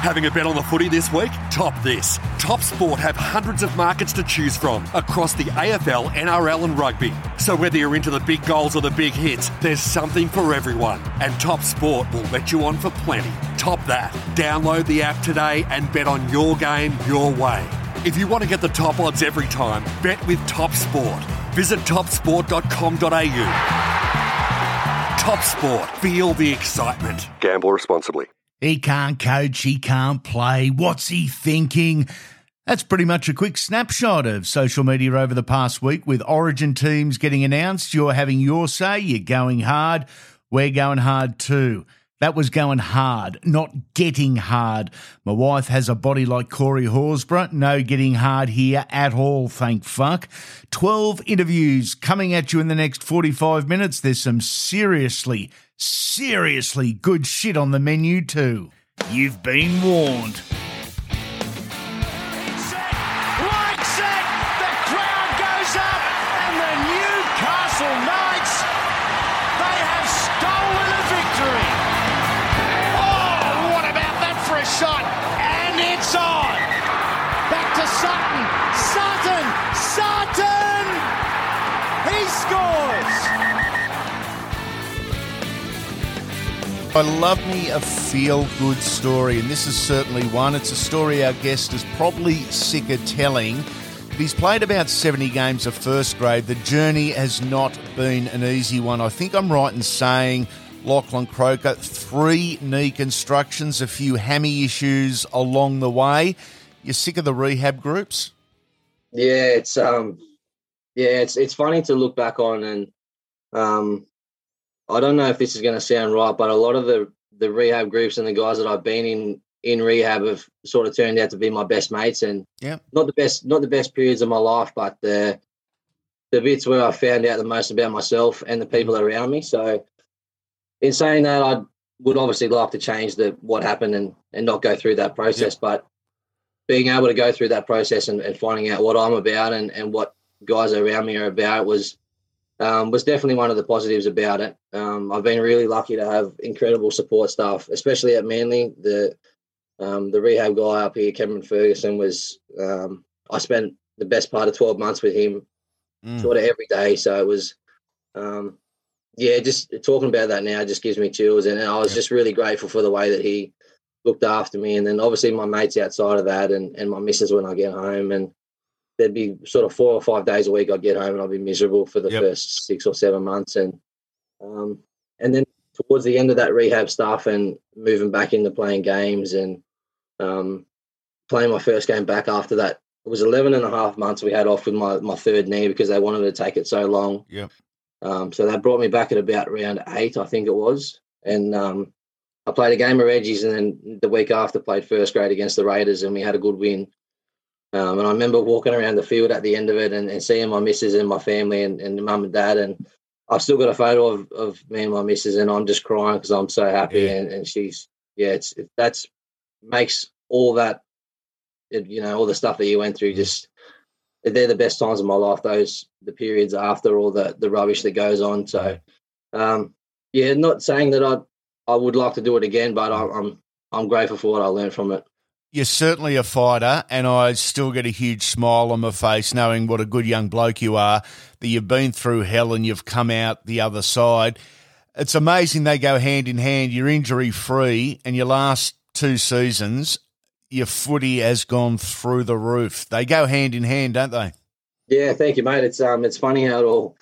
Having a bet on the footy this week? Top this. Top Sport have hundreds of markets to choose from across the AFL, NRL, and rugby. So whether you're into the big goals or the big hits, there's something for everyone. And Top Sport will let you on for plenty. Top that. Download the app today and bet on your game your way. If you want to get the top odds every time, bet with Top Sport. Visit topsport.com.au. Top Sport. Feel the excitement. Gamble responsibly. He can't coach, he can't play. What's he thinking? That's pretty much a quick snapshot of social media over the past week with origin teams getting announced. You're having your say, you're going hard. We're going hard too. That was going hard, not getting hard. My wife has a body like Corey Horsburgh. No getting hard here at all, thank fuck. 12 interviews coming at you in the next 45 minutes. There's some seriously, seriously good shit on the menu too. You've been warned. I love me a feel good story, and this is certainly one. It's a story our guest is probably sick of telling. He's played about 70 games of first grade. The journey has not been an easy one. I think I'm right in saying Lachlan Croker, three knee constructions, a few hammy issues along the way. You're sick of the rehab groups? Yeah, it's um, yeah, it's it's funny to look back on, and um, I don't know if this is going to sound right, but a lot of the the rehab groups and the guys that I've been in in rehab have sort of turned out to be my best mates, and Yeah. not the best not the best periods of my life, but the the bits where I found out the most about myself and the people around me. So, in saying that, I would obviously like to change the what happened and and not go through that process, but being able to go through that process and, and finding out what I'm about and, and what guys around me are about was um, was definitely one of the positives about it. Um, I've been really lucky to have incredible support staff, especially at Manly. The um, the rehab guy up here, Cameron Ferguson, was um, I spent the best part of twelve months with him, Mm. sort of every day. So it was, um, yeah, just talking about that now just gives me chills, and I was just really grateful for the way that he looked after me, and then obviously my mates outside of that, and and my missus when I get home, and there'd be sort of four or five days a week I'd get home and I'd be miserable for the Yep. first six or seven months, and um, and then towards the end of that rehab stuff and moving back into playing games and um, playing my first game back after that. It was 11 and a half months we had off with my, my third knee because they wanted to take it so long. Yep. Um, so that brought me back at about round eight, I think it was. And um, I played a game of Reggie's and then the week after played first grade against the Raiders and we had a good win. Um, and I remember walking around the field at the end of it and, and seeing my missus and my family and, and mum and dad. And I've still got a photo of, of me and my missus and I'm just crying because I'm so happy. Yeah. And, and she's, yeah, it's, it, that's makes all that, it, you know, all the stuff that you went through just, they're the best times of my life. Those, the periods after all the, the rubbish that goes on. So, um, yeah, not saying that I, I would like to do it again, but I, I'm, I'm grateful for what I learned from it. You're certainly a fighter, and I still get a huge smile on my face knowing what a good young bloke you are, that you've been through hell and you've come out the other side. It's amazing they go hand in hand. You're injury free, and your last two seasons, your footy has gone through the roof. They go hand in hand, don't they? Yeah, thank you, mate. It's um, it's funny how it all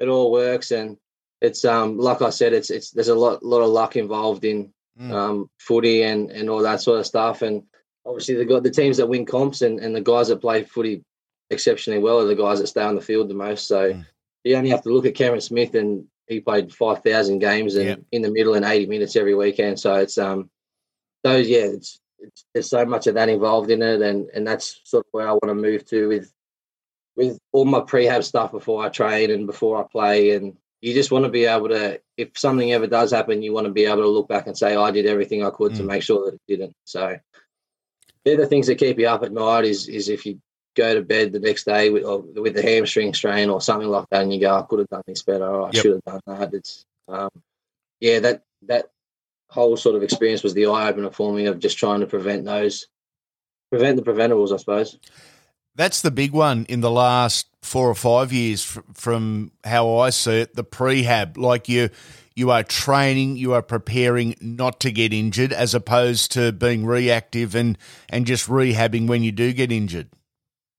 it all works, and it's um, like I said, it's it's there's a lot lot of luck involved in Mm. um, footy and and all that sort of stuff, and obviously the got the teams that win comps and, and the guys that play footy exceptionally well are the guys that stay on the field the most. So Mm. you only have to look at Cameron Smith, and he played five thousand games and Yep. in the middle and eighty minutes every weekend. So it's um, those yeah, it's, it's there's so much of that involved in it, and and that's sort of where I want to move to with with all my prehab stuff before I train and before I play. And you just want to be able to, if something ever does happen, you want to be able to look back and say, I did everything I could to Mm. make sure that it didn't. So, they're the things that keep you up at night. Is is if you go to bed the next day with with the hamstring strain or something like that, and you go, I could have done this better, or I yep. should have done that. It's um, yeah, that that whole sort of experience was the eye opener for me of just trying to prevent those, prevent the preventables, I suppose. That's the big one in the last four or five years, from how I see it. The prehab, like you, you are training, you are preparing not to get injured, as opposed to being reactive and and just rehabbing when you do get injured.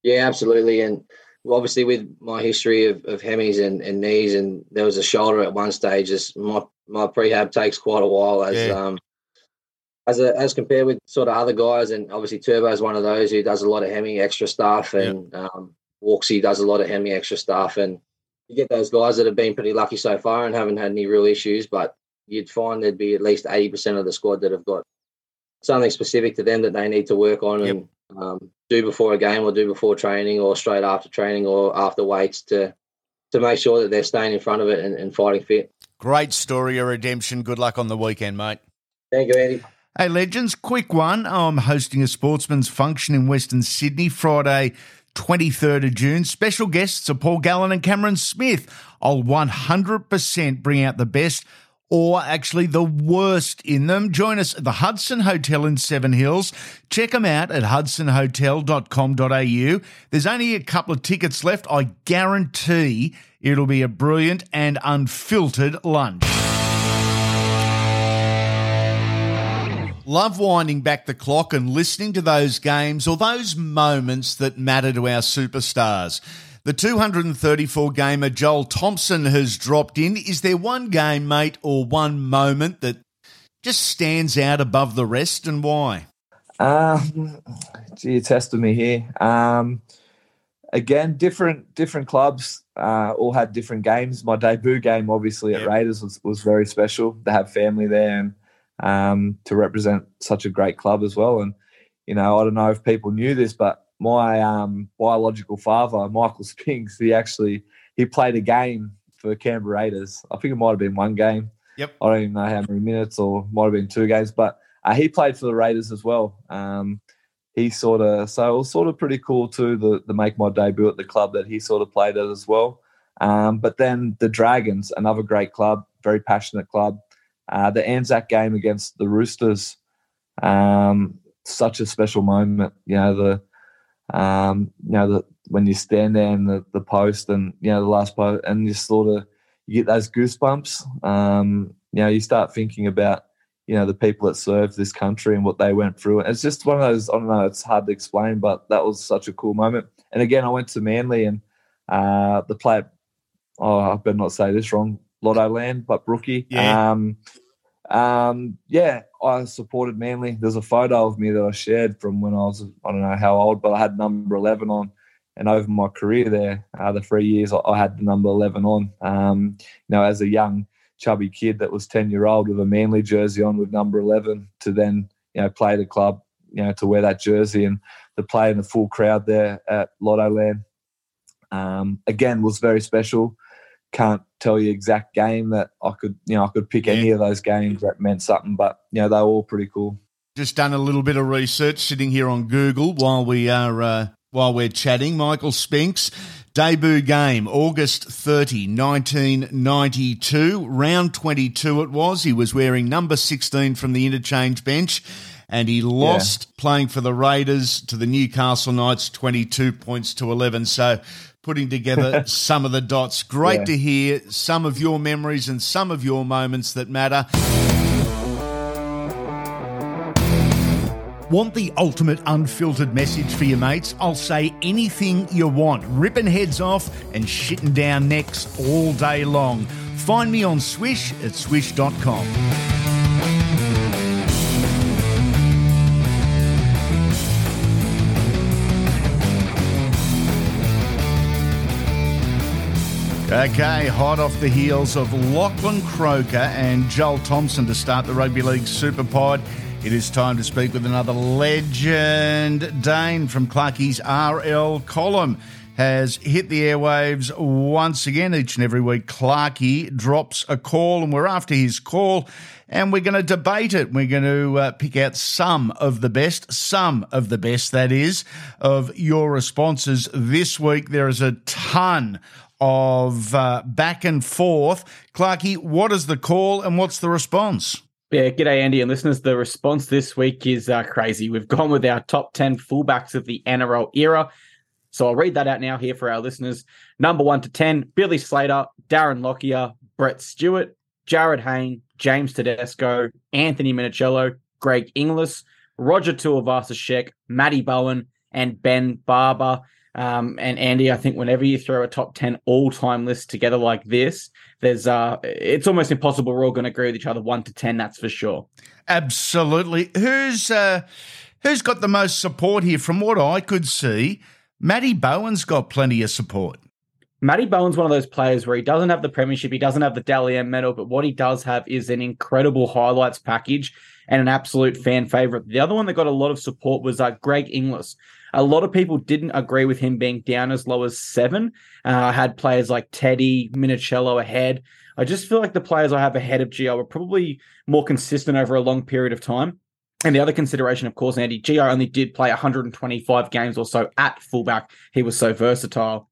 Yeah, absolutely, and obviously with my history of, of hemis and, and knees, and there was a shoulder at one stage. Just my my prehab takes quite a while as yeah. um, as a, as compared with sort of other guys, and obviously Turbo is one of those who does a lot of hemi extra stuff, and yep. um, Walksy does a lot of hemi extra stuff, and you get those guys that have been pretty lucky so far and haven't had any real issues, but you'd find there'd be at least eighty percent of the squad that have got something specific to them that they need to work on yep. and um, do before a game or do before training or straight after training or after weights to to make sure that they're staying in front of it and, and fighting fit. Great story of redemption. Good luck on the weekend, mate. Thank you, Andy. Hey, legends, quick one. I'm hosting a sportsman's function in Western Sydney Friday, 23rd of June. Special guests are Paul Gallen and Cameron Smith. I'll 100% bring out the best or actually the worst in them. Join us at the Hudson Hotel in Seven Hills. Check them out at hudsonhotel.com.au. There's only a couple of tickets left. I guarantee it'll be a brilliant and unfiltered lunch. Love winding back the clock and listening to those games or those moments that matter to our superstars. The 234 gamer Joel Thompson has dropped in. Is there one game, mate, or one moment that just stands out above the rest and why? Um, gee, you're testing me here. Um, again, different different clubs uh, all had different games. My debut game, obviously, at yep. Raiders was, was very special to have family there and um, to represent such a great club as well. And you know, I don't know if people knew this, but my um, biological father, Michael Spinks, he actually he played a game for Canberra Raiders. I think it might have been one game. Yep. I don't even know how many minutes, or might have been two games, but uh, he played for the Raiders as well. Um, he sort of so it was sort of pretty cool too the, the make my debut at the club that he sort of played at as well. Um, but then the Dragons, another great club, very passionate club. Uh, the Anzac game against the Roosters, um, such a special moment. You know the, um, you know the when you stand there in the, the post and you know the last post and you sort of you get those goosebumps. Um, you know you start thinking about you know the people that served this country and what they went through. It's just one of those. I don't know. It's hard to explain, but that was such a cool moment. And again, I went to Manly and uh, the player. Oh, I better not say this wrong. Lottoland, but Brookie. Yeah. Um, um, yeah, I supported Manly. There's a photo of me that I shared from when I was, I don't know how old, but I had number 11 on. And over my career there, uh, the three years, I, I, had the number 11 on. Um, you know, as a young, chubby kid that was 10 year old with a Manly jersey on with number 11 to then, you know, play the club, you know, to wear that jersey and to play in the full crowd there at Lottoland. Um, again, was very special can't tell you exact game that I could, you know, I could pick yeah. any of those games that meant something, but you know, they were all pretty cool. Just done a little bit of research sitting here on Google while we are uh, while we're chatting. Michael Spinks debut game August 30, 1992, round 22 it was. He was wearing number 16 from the interchange bench and he lost yeah. playing for the Raiders to the Newcastle Knights 22 points to 11. So putting together some of the dots. Great yeah. to hear some of your memories and some of your moments that matter. Want the ultimate unfiltered message for your mates? I'll say anything you want, ripping heads off and shitting down necks all day long. Find me on Swish at swish.com. Okay, hot off the heels of Lachlan Croker and Joel Thompson to start the Rugby League Super Pod. It is time to speak with another legend, Dane from Clarkie's RL column. has hit the airwaves once again each and every week. Clarkey drops a call, and we're after his call, and we're going to debate it. We're going to uh, pick out some of the best, some of the best, that is, of your responses this week. There is a ton of uh, back and forth. Clarkey, what is the call and what's the response? Yeah, g'day, Andy and listeners. The response this week is uh, crazy. We've gone with our top 10 fullbacks of the NRL era. So I'll read that out now here for our listeners. Number one to 10, Billy Slater, Darren Lockyer, Brett Stewart, Jarryd Hayne, James Tedesco, Anthony Minichiello, Greg Inglis, Roger Tuivasa-Sheck, Matty Bowen, and Ben Barba. Um, and Andy, I think whenever you throw a top 10 all time list together like this, there's uh it's almost impossible we're all going to agree with each other one to 10, that's for sure. Absolutely. Who's uh who's got the most support here from what I could see? Matty Bowen's got plenty of support. Matty Bowen's one of those players where he doesn't have the premiership, he doesn't have the Dally M medal, but what he does have is an incredible highlights package and an absolute fan favorite. The other one that got a lot of support was uh, Greg Inglis. A lot of people didn't agree with him being down as low as seven. Uh, I had players like Teddy, Minichiello ahead. I just feel like the players I have ahead of Gio are probably more consistent over a long period of time. And the other consideration, of course, Andy, Gio only did play 125 games or so at fullback. He was so versatile.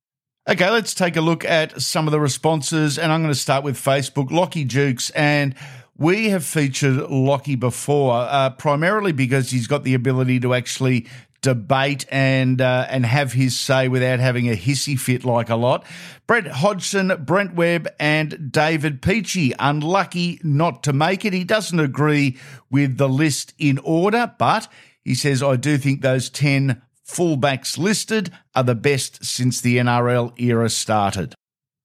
Okay, let's take a look at some of the responses. And I'm going to start with Facebook, Lockie Jukes. And we have featured Lockie before, uh, primarily because he's got the ability to actually debate and uh, and have his say without having a hissy fit like a lot. Brett Hodgson, Brent Webb, and David Peachey unlucky not to make it. He doesn't agree with the list in order, but he says I do think those ten fullbacks listed are the best since the NRL era started.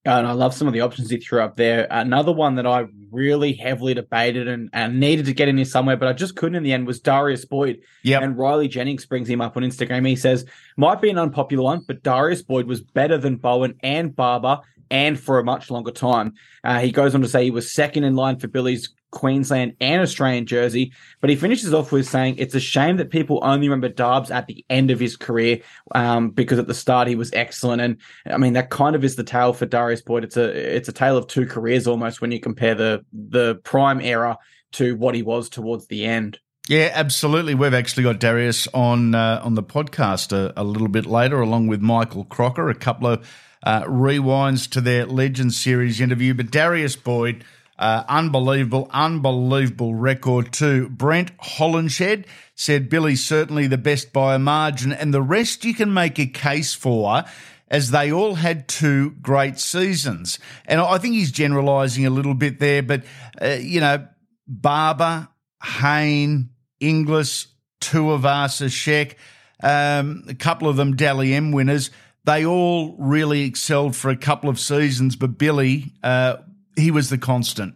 And I love some of the options he threw up there. Another one that I really heavily debated and, and needed to get in here somewhere, but I just couldn't in the end was Darius Boyd. Yeah. And Riley Jennings brings him up on Instagram. He says, might be an unpopular one, but Darius Boyd was better than Bowen and Barba and for a much longer time. Uh, he goes on to say he was second in line for Billy's Queensland and Australian jersey. But he finishes off with saying it's a shame that people only remember Darbs at the end of his career um, because at the start he was excellent. And I mean that kind of is the tale for Darius Boyd. It's a it's a tale of two careers almost when you compare the the prime era to what he was towards the end. Yeah, absolutely. We've actually got Darius on uh, on the podcast a, a, little bit later, along with Michael Crocker. A couple of uh, rewinds to their Legends series interview, but Darius Boyd uh, unbelievable, unbelievable record too. Brent Hollinshed said Billy's certainly the best by a margin, and the rest you can make a case for as they all had two great seasons. And I think he's generalising a little bit there, but, uh, you know, Barba, Hayne, Inglis, Tuivasa, Sheck, um, a couple of them Dally M winners. They all really excelled for a couple of seasons, but Billy uh, he was the constant.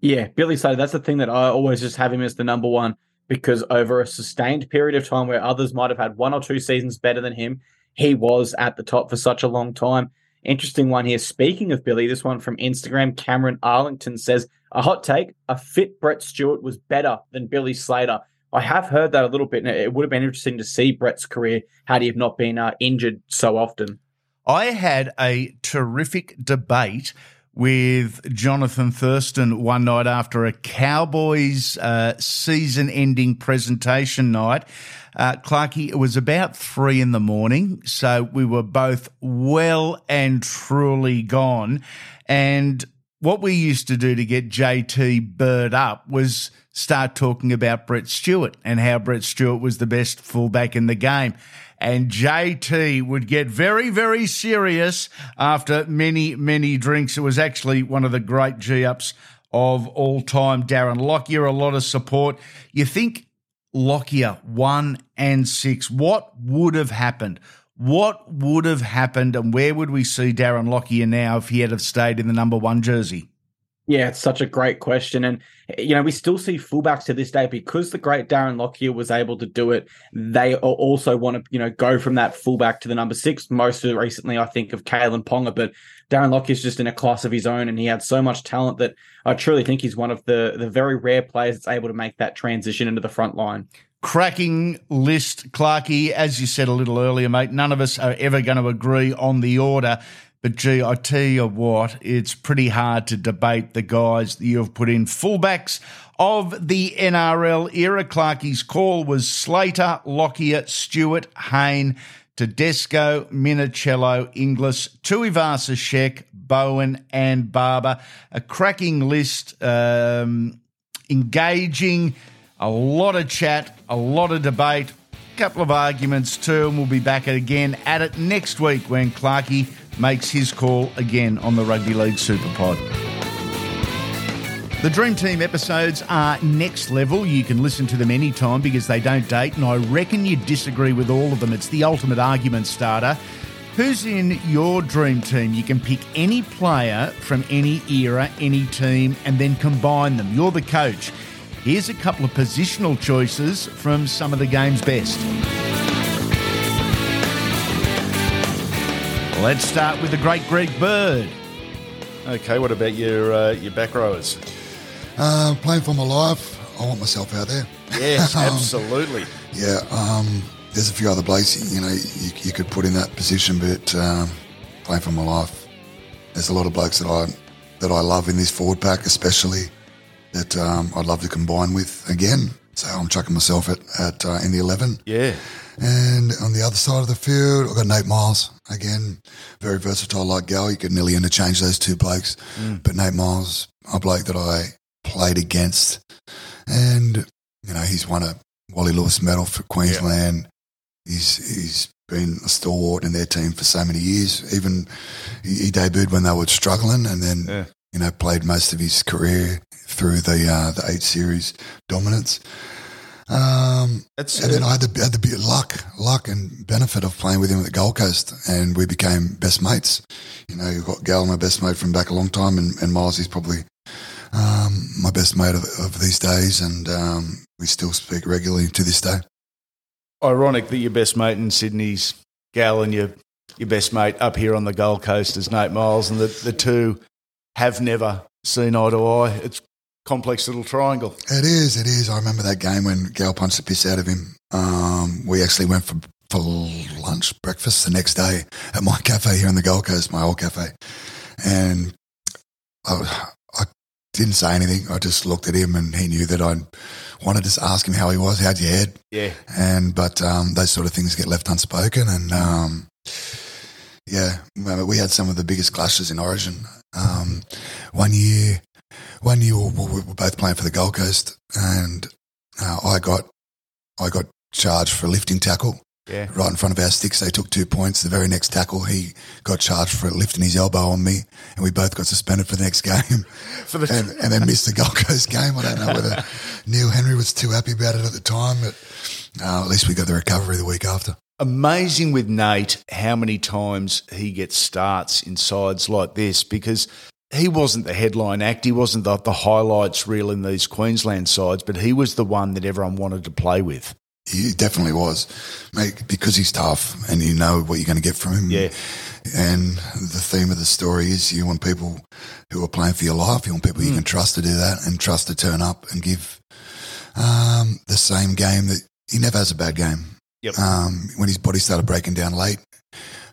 Yeah, Billy Slater. That's the thing that I always just have him as the number one because over a sustained period of time where others might have had one or two seasons better than him, he was at the top for such a long time. Interesting one here. Speaking of Billy, this one from Instagram, Cameron Arlington says, a hot take, a fit Brett Stewart was better than Billy Slater. I have heard that a little bit, and it would have been interesting to see Brett's career had he have not been uh, injured so often. I had a terrific debate with Jonathan Thurston one night after a Cowboys uh, season ending presentation night. Uh, Clarkey, it was about three in the morning, so we were both well and truly gone. And what we used to do to get JT bird up was start talking about Brett Stewart and how Brett Stewart was the best fullback in the game and JT would get very, very serious after many, many drinks. It was actually one of the great G ups of all time. Darren Lockyer, a lot of support. You think Lockyer one and six, what would have happened? What would have happened, and where would we see Darren Lockyer now if he had have stayed in the number one jersey? Yeah, it's such a great question. And, you know, we still see fullbacks to this day because the great Darren Lockyer was able to do it. They also want to, you know, go from that fullback to the number six. Most recently, I think of Kalyn Ponga, but Darren Lockyer's just in a class of his own and he had so much talent that I truly think he's one of the, the very rare players that's able to make that transition into the front line cracking list, Clarkey. As you said a little earlier, mate, none of us are ever going to agree on the order. But gee, I tell you what, it's pretty hard to debate the guys that you've put in. Fullbacks of the NRL era, Clarkey's call was Slater, Lockyer, Stewart, Hayne, Tedesco, Minichiello, Inglis, Tuivasa, Sheck, Bowen, and Barba. A cracking list, um, engaging, a lot of chat, a lot of debate, couple of arguments too, and we'll be back again at it next week when Clarkey makes his call again on the Rugby League Super Pod. The Dream Team episodes are next level. You can listen to them anytime because they don't date, and I reckon you disagree with all of them. It's the ultimate argument starter. Who's in your dream team? You can pick any player from any era, any team, and then combine them. You're the coach. Here's a couple of positional choices from some of the game's best. Let's start with the great Greg Bird. Okay, what about your uh, your back rowers? Uh, playing for my life, I want myself out there. Yes, um, absolutely. Yeah, um, there's a few other blokes you know you, you could put in that position, but um, playing for my life, there's a lot of blokes that I that I love in this forward pack, especially that um, I'd love to combine with again. So I'm chucking myself at, at uh, in the eleven. Yeah. And on the other side of the field, I've got Nate Myles. Again, very versatile like Gal. You could nearly interchange those two blokes. Mm. But Nate Myles, a bloke that I played against. And, you know, he's won a Wally Lewis medal for Queensland. Yeah. He's he's been a stalwart in their team for so many years. Even he, he debuted when they were struggling and then, yeah. you know, played most of his career through the uh, the eight series dominance. Um, and then I had the, had the luck, luck and benefit of playing with him at the Gold Coast, and we became best mates. You know, you've got Gal, my best mate from back a long time, and, and Myles is probably um, my best mate of, of these days, and um, we still speak regularly to this day. Ironic that your best mate in Sydney's Gal and your your best mate up here on the Gold Coast is Nate Myles, and the, the two have never seen eye to eye. It's complex little triangle. It is. It is. I remember that game when Gal punched the piss out of him. Um, we actually went for for lunch, breakfast the next day at my cafe here on the Gold Coast, my old cafe, and I, I didn't say anything. I just looked at him, and he knew that I wanted to ask him how he was. How'd you head? Yeah. And but um, those sort of things get left unspoken, and um, yeah, we had some of the biggest clashes in Origin. Um, one year, one year we were both playing for the Gold Coast, and uh, I got I got charged for a lifting tackle. Yeah. Right in front of our sticks, they took two points. The very next tackle, he got charged for lifting his elbow on me, and we both got suspended for the next game, for the and, and, then missed the Gold Coast game. I don't know whether Neil Henry was too happy about it at the time, but uh, at least we got the recovery the week after. Amazing with Nate how many times he gets starts in sides like this because he wasn't the headline act. He wasn't the, the highlights reel in these Queensland sides, but he was the one that everyone wanted to play with. He definitely was, mate, because he's tough and you know what you're going to get from him. Yeah. And the theme of the story is you want people who are playing for your life. You want people mm. you can trust to do that and trust to turn up and give um, the same game that he never has a bad game. Yep. Um, when his body started breaking down late,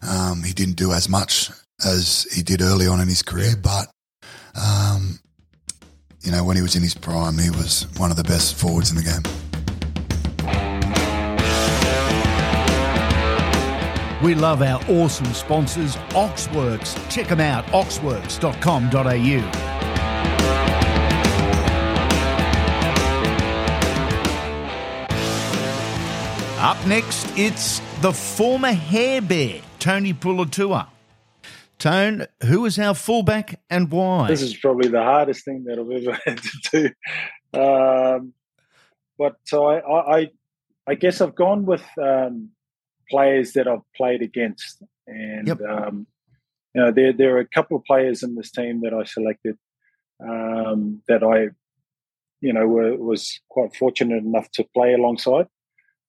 um, he didn't do as much as he did early on in his career, but um, you know, when he was in his prime, he was one of the best forwards in the game. We love our awesome sponsors, Oxworks. Check them out, oxworks.com.au. Up next, it's the former hair bear, Tony Puletua. Tone, who is our fullback and why? This is probably the hardest thing that I've ever had to do. Um, but so I, I, I guess I've gone with um, players that I've played against, and yep. um, you know there there are a couple of players in this team that I selected um, that I, you know, were, was quite fortunate enough to play alongside.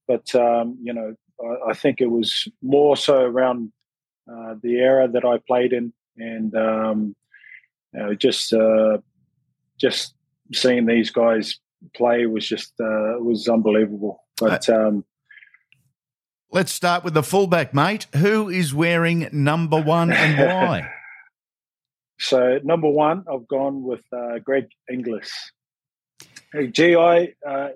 But um, you know, I, I, think it was more so around uh, the era that I played in, and um, you know, just uh, just seeing these guys play was just uh, was unbelievable. But um, let's start with the fullback, mate. Who is wearing number one and why? so number one, I've gone with uh, Greg Inglis. GI, uh,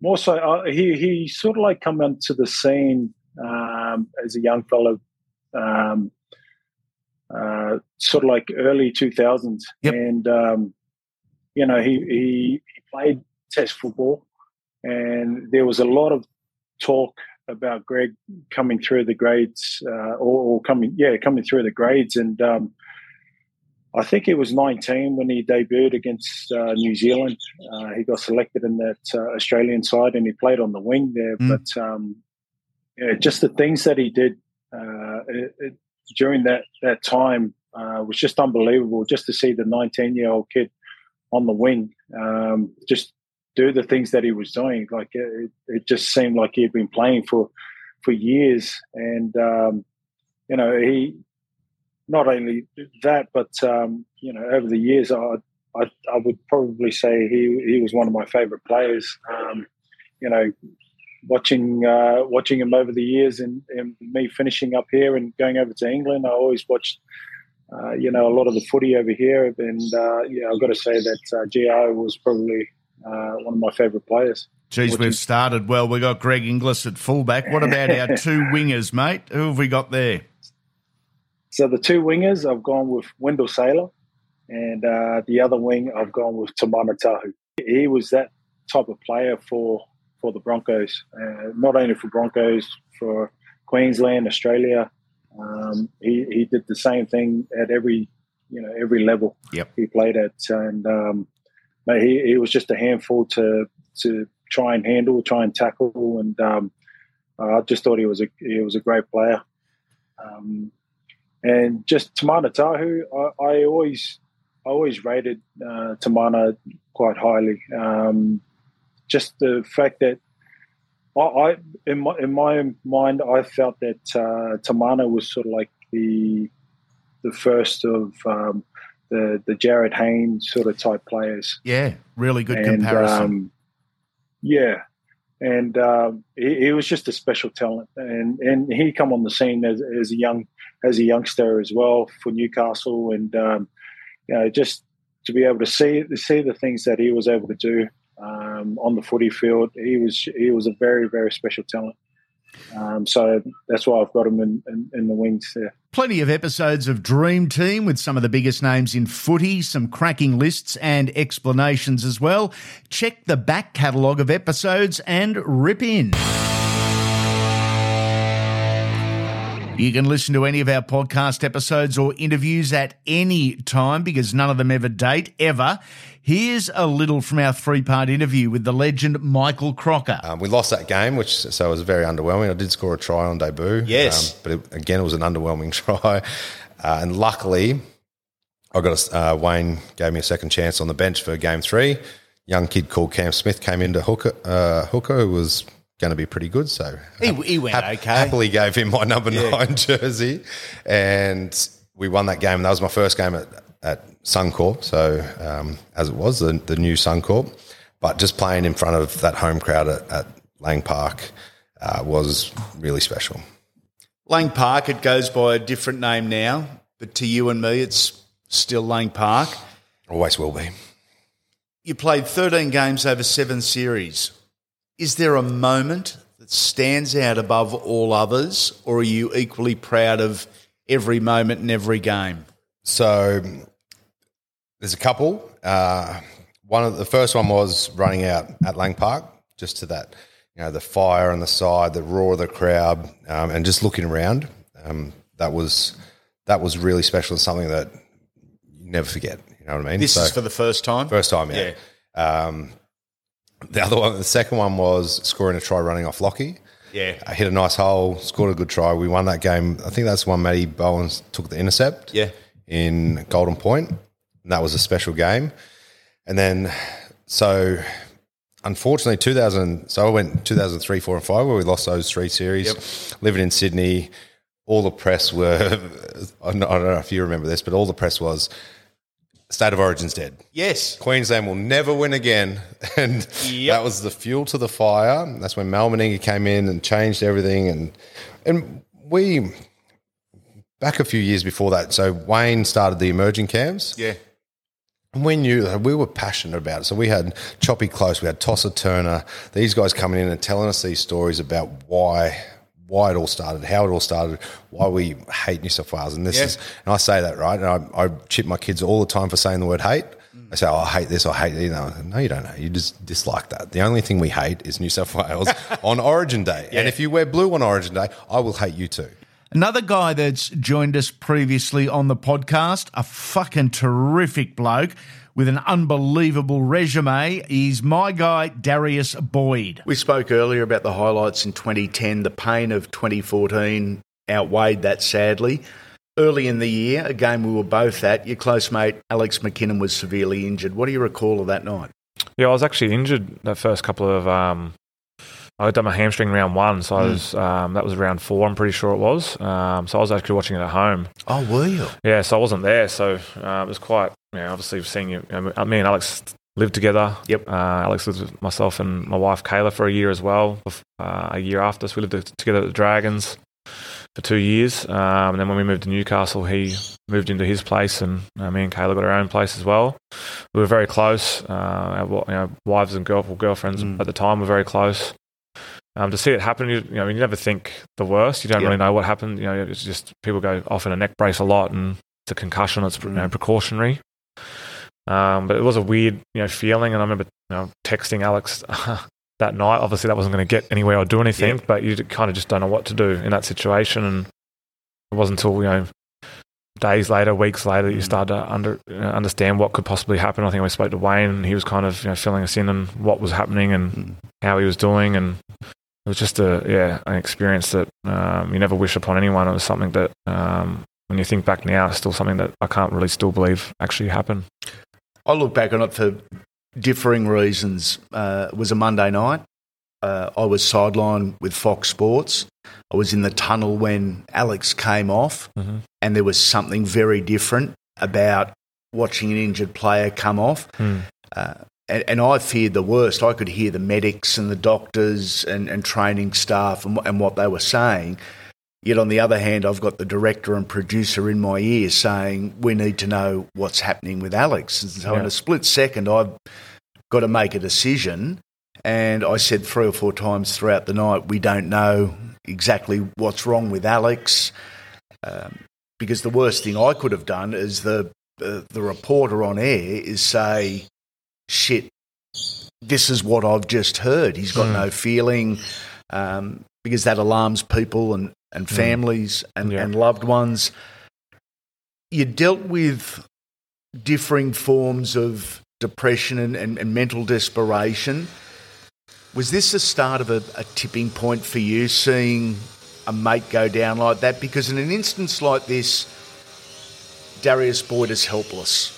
more so, uh, he he sort of like come into the scene um, as a young fellow, um, uh, sort of like early two thousands, yep. and um, you know he, he he played Test football, and there was a lot of talk about Greg coming through the grades, uh, or, or, coming yeah coming through the grades, and um, I think it was 19 when he debuted against uh, New Zealand. Uh, he got selected in that uh, Australian side and he played on the wing there. Mm. But um, yeah, just the things that he did uh, it, it, during that that time uh, was just unbelievable. Just to see the 19 year old kid on the wing, um, just do the things that he was doing. Like it, it, just seemed like he had been playing for for years, and um, you know he not only that, but um, you know, over the years, I, I, I would probably say he he was one of my favourite players. Um, you know, watching uh, watching him over the years, and, and, me finishing up here and going over to England, I always watched. Uh, you know, a lot of the footy over here, and uh, yeah, I've got to say that uh, Gio was probably uh, one of my favourite players. Geez, we've started well. We got Greg Inglis at fullback. What about our two wingers, mate? Who have we got there? So the two wingers, I've gone with Wendell Sailor, and uh, the other wing, I've gone with Timana Tahu. He was that type of player for for the Broncos, uh, not only for Broncos, for Queensland, Australia. Um, he he did the same thing at every you know every level yep. he played at, and um, he he was just a handful to to try and handle, try and tackle, and um, I just thought he was a he was a great player. Um, and just Timana Tahu, I, I always I always rated uh, Timana quite highly. Um, just the fact that I, I, in my in my mind I felt that uh, Timana was sort of like the the first of um, the the Jarryd Haynes sort of type players. Yeah, really good and, comparison. Um, yeah, and um, he, he, was just a special talent, and and he come on the scene as, as a young as a youngster as well for Newcastle, and um, you know just to be able to see see the things that he was able to do um, on the footy field, he was he was a very very special talent. Um, so that's why I've got him in, in, in, the wings there. Plenty of episodes of Dream Team with some of the biggest names in footy, some cracking lists and explanations as well. Check the back catalogue of episodes and rip in. You can listen to any of our podcast episodes or interviews at any time because none of them ever date, ever. Here's a little from our three part interview with the legend Michael Crocker. Um, we lost that game, which so it was very underwhelming. I did score a try on debut. Yes. Um, but it, again, it was an underwhelming try. Uh, and luckily, I got a, uh, Wayne gave me a second chance on the bench for game three. Young kid called Cam Smith came into hooker, uh, hooker who was going to be pretty good. So he, he went ha- okay. Happily gave him my number yeah. nine jersey, and we won that game. And That was my first game at, at Suncorp. So um, as it was the, the new Suncorp, but just playing in front of that home crowd at, at Lang Park uh, was really special. Lang Park, it goes by a different name now, but to you and me, it's still Lang Park. Always will be. You played 13 games over seven series. Is there a moment that stands out above all others, or are you equally proud of every moment in every game? So there's a couple. Uh, one of the first one was running out at Lang Park, just to that, you know, the fire on the side, the roar of the crowd, um, and just looking around. Um, that was that was really special and something that you never forget. You know what I mean? This so, is for the first time. First time, yeah. yeah. Um, the other one, the second one was scoring a try running off Lockie. Yeah. I hit a nice hole, scored a good try. We won that game. I think that's one Matty Bowens took the intercept. Yeah. In Golden Point. and that was a special game. And then, so unfortunately, 2000. So I went 2003, four, and five, where we lost those three series. Living in Sydney, all the press were. I don't know if you remember this, but all the press was. State of Origin's dead. Yes. Queensland will never win again. And that was the fuel to the fire. That's when Mal Meninga came in and changed everything. And and we back a few years before that. So Wayne started the emerging camps. Yeah. And we knew we were passionate about it. So we had Choppy Close, we had Tosser Turner, these guys coming in and telling us these stories about why why it all started, how it all started, why we hate New South Wales. And this Yeah. is and I say that, right? And I, I chip my kids all the time for saying the word hate. Mm. I say, oh, I hate this, I hate you know. No, you don't know. You just dislike that. The only thing we hate is New South Wales on Origin Day. And if you wear blue on Origin Day, I will hate you too. Another guy that's joined us previously on the podcast, a fucking terrific bloke with an unbelievable resume, is my guy, Darius Boyd. We spoke earlier about the highlights in 2010. The pain of 2014 outweighed that sadly. Early in the year, a game we were both at, your close mate Alex McKinnon was severely injured. What do you recall of that night? Yeah, I was actually injured that first couple of. Um, I had done my hamstring round one, so I Mm. was um, that was round four. I'm pretty sure it was. Um, so I was actually watching it at home. Oh, were you? Yeah, so I wasn't there. So uh, it was quite. You know, obviously seeing you. you know, me and Alex lived together. Yep. Uh, Alex lived with myself and my wife Kayla for a year as well. Uh, a year after, so we lived together at the Dragons for two years. Um, and then when we moved to Newcastle, he moved into his place, and uh, me and Kayla got our own place as well. We were very close. Uh, our you know, wives and girl, girlfriends Mm. at the time were very close. Um, to see it happen, you, you know, you never think the worst. You don't Yeah. really know what happened. You know, it's just people go off in a neck brace a lot, and it's a concussion. It's you know, precautionary. Um, but it was a weird, you know, feeling. And I remember, you know, texting Alex that night. Obviously, that wasn't going to get anywhere or do anything. But you kind of just don't know what to do in that situation. And it wasn't until you know days later, weeks later, that you Mm. start to under, uh, understand what could possibly happen. I think we spoke to Wayne, and he was kind of you know filling us in on what was happening and Mm. how he was doing, and it was just a yeah an experience that um, you never wish upon anyone. It was something that um, when you think back now, it's still something that I can't really still believe actually happened. I look back on it for differing reasons. Uh, it was a Monday night. Uh, I was sidelined with Fox Sports. I was in the tunnel when Alex came off, Mhm. and there was something very different about watching an injured player come off. Hmm. Uh, and, and I feared the worst. I could hear the medics and the doctors and, and training staff and, and what they were saying. Yet on the other hand, I've got the director and producer in my ear saying, we need to know what's happening with Alex. And so in a split second, I've got to make a decision. And I said three or four times throughout the night, we don't know exactly what's wrong with Alex. Um, because the worst thing I could have done is the, uh, the reporter on air is say, shit, this is what I've just heard. He's got Mm. no feeling um, because that alarms people and, and families and, Yeah. and loved ones. You dealt with differing forms of depression and, and, and mental desperation. Was this the start of a, a tipping point for you, seeing a mate go down like that? Because in an instance like this, Darius Boyd is helpless.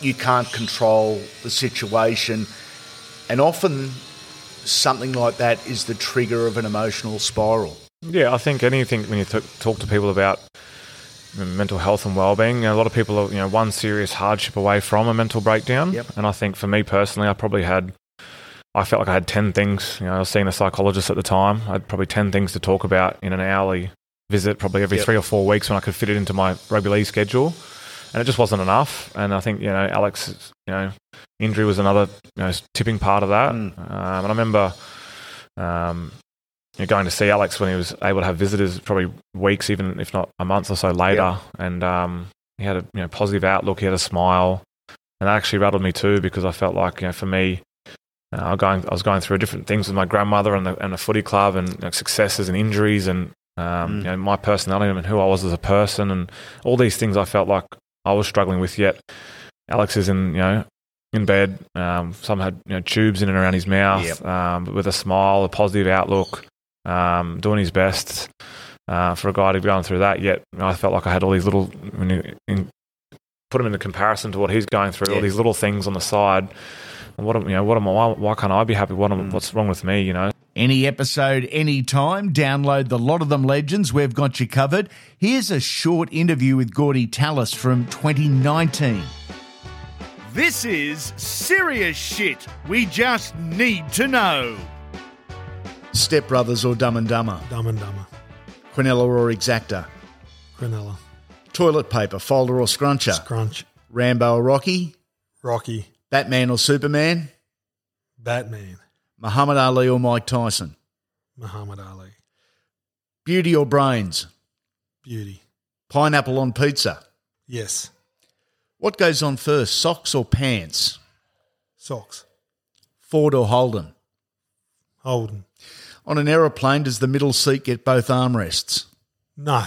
You can't control the situation. And often something like that is the trigger of an emotional spiral. Yeah, I think anything when you t- talk to people about mental health and well-being, a lot of people are you know one serious hardship away from a mental breakdown. Yep. And I think for me personally, I probably had, I felt like I had ten things. You know, I was seeing a psychologist at the time. I had probably ten things to talk about in an hourly visit, probably every Yep. three or four weeks when I could fit it into my rugby league schedule. And it just wasn't enough. And I think you know Alex's you know injury was another you know tipping part of that. Mm. Um, and I remember. Um, you know, going to see Alex when he was able to have visitors, probably weeks, even if not a month or so later, and um, he had a you know positive outlook. He had a smile, and that actually rattled me too because I felt like you know for me, uh, I, was going, I was going through different things with my grandmother and the, and the footy club and you know, successes and injuries and um, Mm. you know my personality and who I was as a person and all these things I felt like I was struggling with. Yet Alex is in you know in bed. Um, some had you know tubes in and around his mouth, Yep. um, but with a smile, a positive outlook, um, doing his best uh, for a guy to be going through that. Yet I felt like I had all these little when you in, put him in the comparison to what he's going through, Yeah. all these little things on the side. What am you know? What am I? Why, why can't I be happy? What am, what's wrong with me? You know. Any episode, anytime, download the Lot of Them Legends. We've got you covered. Here's a short interview with Gordy Tallis from 2019. This is serious shit we just need to know. Step Brothers or Dumb and Dumber? Dumb and Dumber. Quinella or Exacta? Granella. Toilet paper, folder or scruncher? Scrunch. Rambo or Rocky? Rocky. Batman or Superman? Batman. Muhammad Ali or Mike Tyson? Muhammad Ali. Beauty or brains? Beauty. Pineapple on pizza? Yes. What goes on first, socks or pants? Socks. Ford or Holden? Holden. On an aeroplane, does the middle seat get both armrests? No.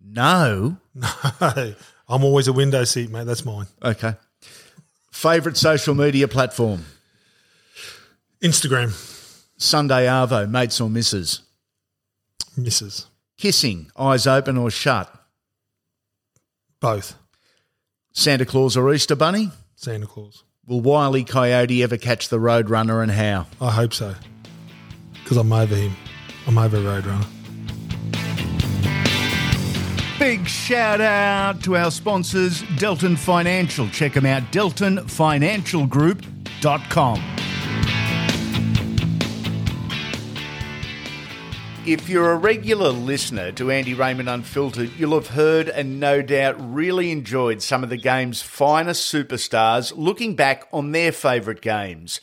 No. No. I'm always a window seat, mate. That's mine. Okay. Favorite social media platform? Instagram. Sunday Arvo, mates or misses? Misses. Kissing, eyes open or shut? Both. Santa Claus or Easter Bunny? Santa Claus. Will Wiley Coyote ever catch the Roadrunner and how? I hope so. Because I'm over him. I'm over Roadrunner. Big shout out to our sponsors, Delton Financial. Check them out, deltonfinancialgroup.com. If you're a regular listener to Andy Raymond Unfiltered, you'll have heard and no doubt really enjoyed some of the game's finest superstars looking back on their favourite games.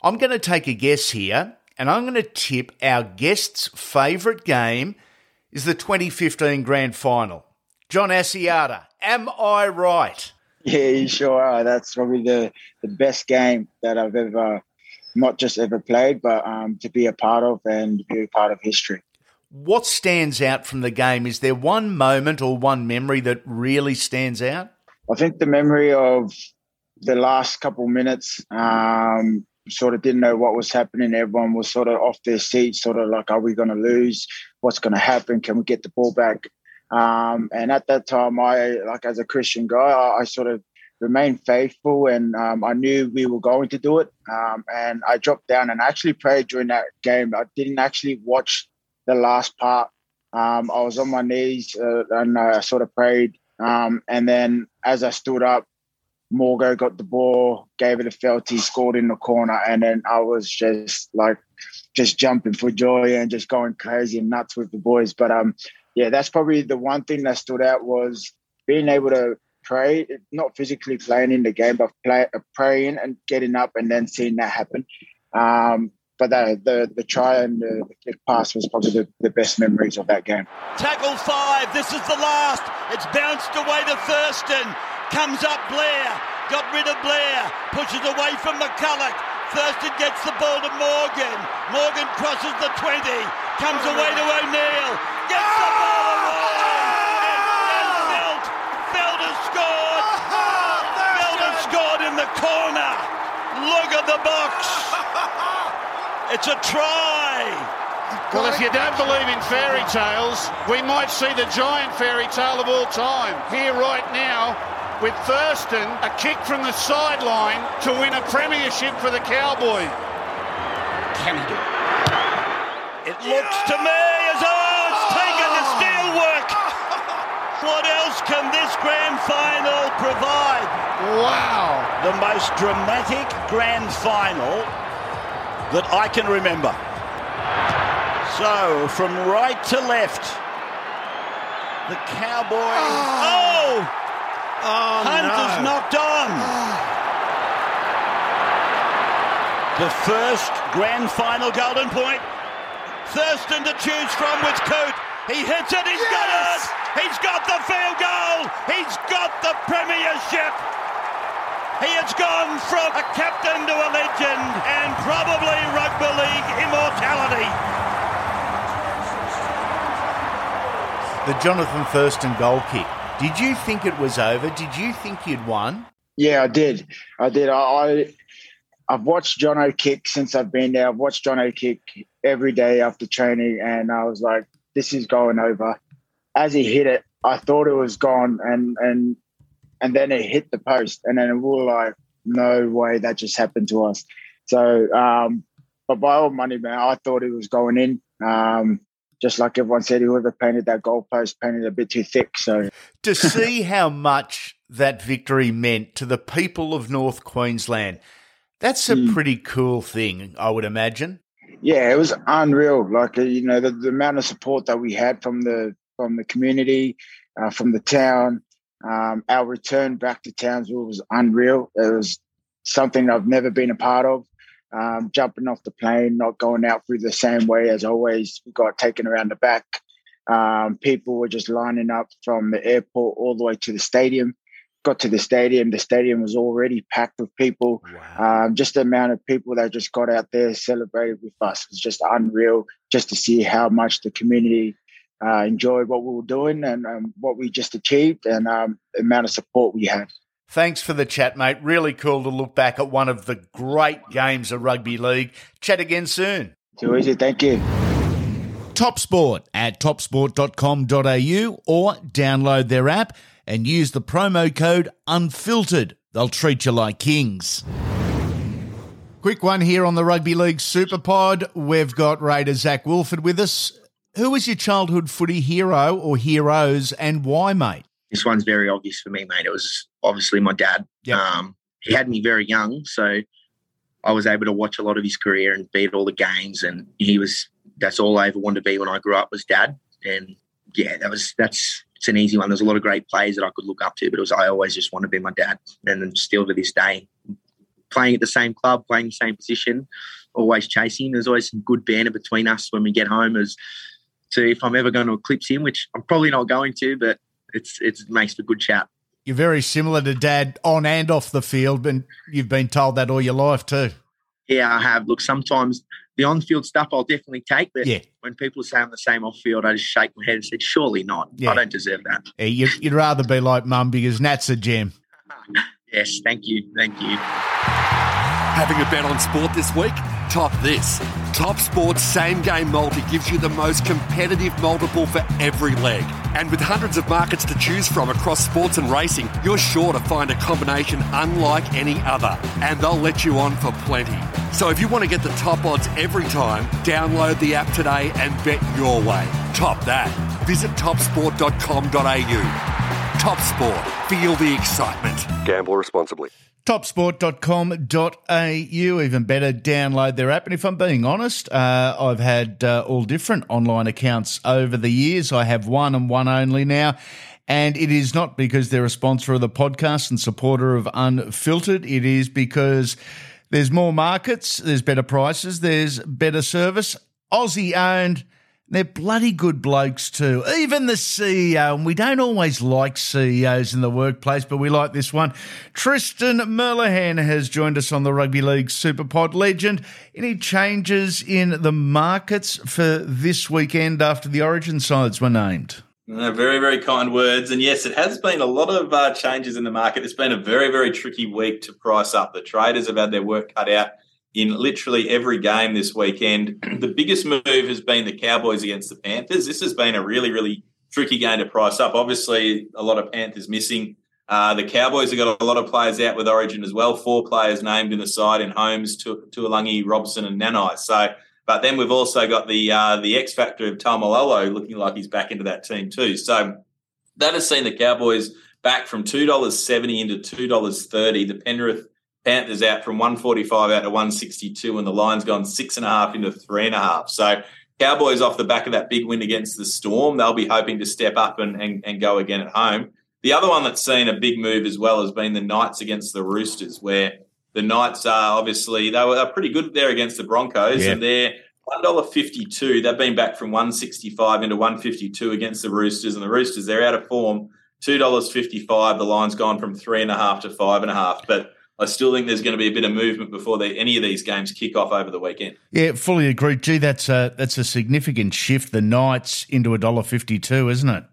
I'm going to take a guess here, and I'm going to tip our guest's favourite game is the 2015 Grand Final. John Asiata, am I right? Yeah, you sure are. That's probably the, the best game that I've ever, not just ever played, but um, to be a part of and be a part of history. What stands out from the game? Is there one moment or one memory that really stands out? I think the memory of the last couple minutes, um, sort of didn't know what was happening. Everyone was sort of off their seats, sort of like, are we going to lose? What's going to happen? Can we get the ball back? Um, and at that time, I, like as a Christian guy, I, I sort of remained faithful and um, I knew we were going to do it. Um, and I dropped down and actually prayed during that game. I didn't actually watch the last part. Um, I was on my knees uh, and I sort of prayed. Um, and then as I stood up, Morgo got the ball, gave it a Felty, scored in the corner, and then I was just like, just jumping for joy and just going crazy and nuts with the boys. But um, yeah, that's probably the one thing that stood out was being able to pray, not physically playing in the game, but play, uh, praying and getting up and then seeing that happen. Um, but the, the the try and the, the pass was probably the, the best memories of that game. Tackle five. This is the last. It's bounced away to Thurston. Comes up Blair. Got rid of Blair. Pushes away from McCullough. Thurston gets the ball to Morgan. Morgan crosses the 20. Comes away to O'Neill. Gets the ball away. And, and Feldt. Feldt has scored. Feldt has scored in the corner. Look at the box. It's a try. Well, if you don't believe in fairy tales, we might see the giant fairy tale of all time here right now with Thurston, a kick from the sideline to win a premiership for the Cowboys. Can he do it? It looks to me as though it's taken the steel work. What else can this grand final provide? Wow. The most dramatic grand final that I can remember. So, from right to left, the Cowboys. Ah. Oh! Oh, Hunt is no. knocked on. Ah. The first grand final golden point. Thurston to choose from with Coote. He hits it, He's got it! He's got the field goal! He's got the premiership! He has gone from a captain to a legend and probably rugby league immortality. The Jonathan Thurston goal kick. Did you think it was over? Did you think you'd won? Yeah, I did. I did. I, I I've watched John O kick since I've been there. I've watched John O kick every day after training, and I was like, "This is going over." As he hit it, I thought it was gone, and and and then it hit the post, and then we were like, no way, that just happened to us. So, um, but by all money, man, I thought it was going in. Um, just like everyone said, whoever painted that goalpost painted a bit too thick. So to see how much that victory meant to the people of North Queensland, that's a mm. pretty cool thing, I would imagine. Yeah, it was unreal. Like uh, you know, the, the amount of support that we had from the from the community, uh, from the town. Um, our return back to Townsville was unreal. It was something I've never been a part of um, jumping off the plane, not going out through the same way as always. We got taken around the back. Um, people were just lining up from the airport all the way to the stadium. Got to the stadium, the stadium was already packed with people. Wow. Um, just the amount of people that just got out there celebrated with us was just unreal. Just to see how much the community uh, enjoyed what we were doing and um, what we just achieved, and um, the amount of support we had. Thanks for the chat, mate. Really cool to look back at one of the great games of rugby league. Chat again soon. Too easy. Thank you. Top Sport at topsport.com.au or download their app and use the promo code UNFILTERED. They'll treat you like kings. Quick one here on the Rugby League Super Pod. We've got Raider Zac Woolford with us. Who was your childhood footy hero or heroes and why, mate? This one's very obvious for me, mate. It was obviously my dad. Yep. Um, he had me very young, so I was able to watch a lot of his career and be at all the games. And he was that's all I ever wanted to be when I grew up was dad. And yeah, that was that's it's an easy one. There's a lot of great players that I could look up to, but it was I always just want to be my dad. And then still to this day, playing at the same club, playing the same position, always chasing. There's always some good banter between us when we get home as to if I'm ever going to eclipse him, which I'm probably not going to, but it's it makes for good chat. You're very similar to Dad on and off the field, and you've been told that all your life too. Yeah, I have. Look, sometimes the on-field stuff I'll definitely take, but yeah. when people say I'm the same off-field, I just shake my head and say, "Surely not. Yeah. I don't deserve that." Yeah, you'd, you'd rather be like Mum because Nat's a gem. yes, thank you, thank you. Having a bet on sport this week? Top this. Top Sports Same Game Multi gives you the most competitive multiple for every leg. And with hundreds of markets to choose from across sports and racing, you're sure to find a combination unlike any other. And they'll let you on for plenty. So if you want to get the top odds every time, download the app today and bet your way. Top that. Visit topsport.com.au. Top Sport. Feel the excitement. Gamble responsibly topsport.com.au. Even better, download their app. And if I'm being honest, uh, I've had uh, all different online accounts over the years. I have one and one only now. And it is not because they're a sponsor of the podcast and supporter of Unfiltered. It is because there's more markets, there's better prices, there's better service. Aussie owned they're bloody good blokes too. Even the CEO, and we don't always like CEOs in the workplace, but we like this one. Tristan Merlehan has joined us on the Rugby League Superpod legend. Any changes in the markets for this weekend after the Origin sides were named? Uh, very, very kind words. And yes, it has been a lot of uh, changes in the market. It's been a very, very tricky week to price up. The traders have had their work cut out in literally every game this weekend. The biggest move has been the Cowboys against the Panthers. This has been a really, really tricky game to price up. Obviously, a lot of Panthers missing. Uh, the Cowboys have got a lot of players out with Origin as well. Four players named in the side in Holmes, Taulagi, Robson, and Nanai. So, but then we've also got the uh, the X factor of Taumalolo looking like he's back into that team too. So that has seen the Cowboys back from two dollars seventy into two dollars thirty. The Penrith Panthers out from 145 out to 162, and the line's gone six and a half into three and a half. So Cowboys off the back of that big win against the Storm, they'll be hoping to step up and, and, and go again at home. The other one that's seen a big move as well has been the Knights against the Roosters, where the Knights are obviously they were pretty good there against the Broncos, yeah. and they're one dollar fifty two. They've been back from one sixty five into one fifty two against the Roosters, and the Roosters they're out of form. Two dollars fifty five. The line's gone from three and a half to five and a half, but I still think there's going to be a bit of movement before they, any of these games kick off over the weekend. Yeah, fully agree. Gee, that's a that's a significant shift. The Knights into a dollar fifty two, isn't it?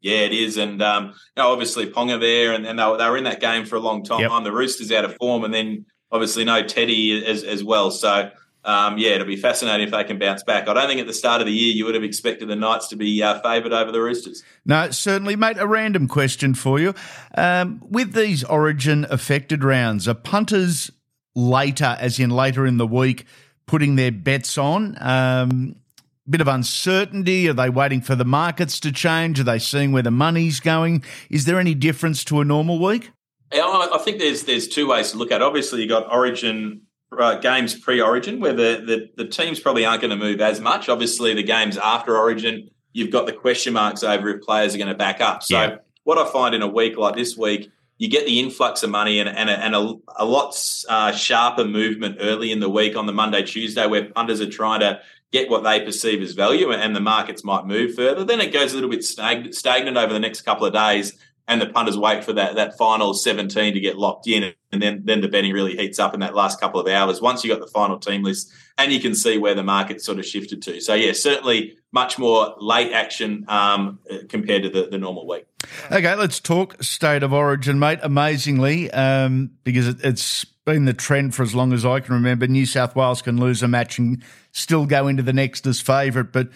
Yeah, it is, and um, you know, obviously Ponga there, and, and they, were, they were in that game for a long time. Yep. The Roosters out of form, and then obviously no Teddy as, as well. So um, yeah, it'll be fascinating if they can bounce back. I don't think at the start of the year you would have expected the Knights to be uh, favoured over the Roosters. No, certainly, mate. A random question for you. Um, with these origin affected rounds, are punters later, as in later in the week, putting their bets on? Um, bit of uncertainty? Are they waiting for the markets to change? Are they seeing where the money's going? Is there any difference to a normal week? Yeah, I I think there's there's two ways to look at. it. Obviously, you got Origin uh, games pre-Origin, where the, the the teams probably aren't going to move as much. Obviously, the games after Origin, you've got the question marks over if players are going to back up. So, Yeah. what I find in a week like this week, you get the influx of money and and a, and a, a lot uh, sharper movement early in the week on the Monday Tuesday, where punters are trying to get what they perceive as value, and the markets might move further. Then it goes a little bit stagnant over the next couple of days and the punters wait for that that final 17 to get locked in and then then the betting really heats up in that last couple of hours once you got the final team list and you can see where the market sort of shifted to so yeah certainly much more late action um, compared to the, the normal week Okay, let's talk state of origin, mate. Amazingly, um, because it, it's been the trend for as long as I can remember. New South Wales can lose a match and still go into the next as favourite, but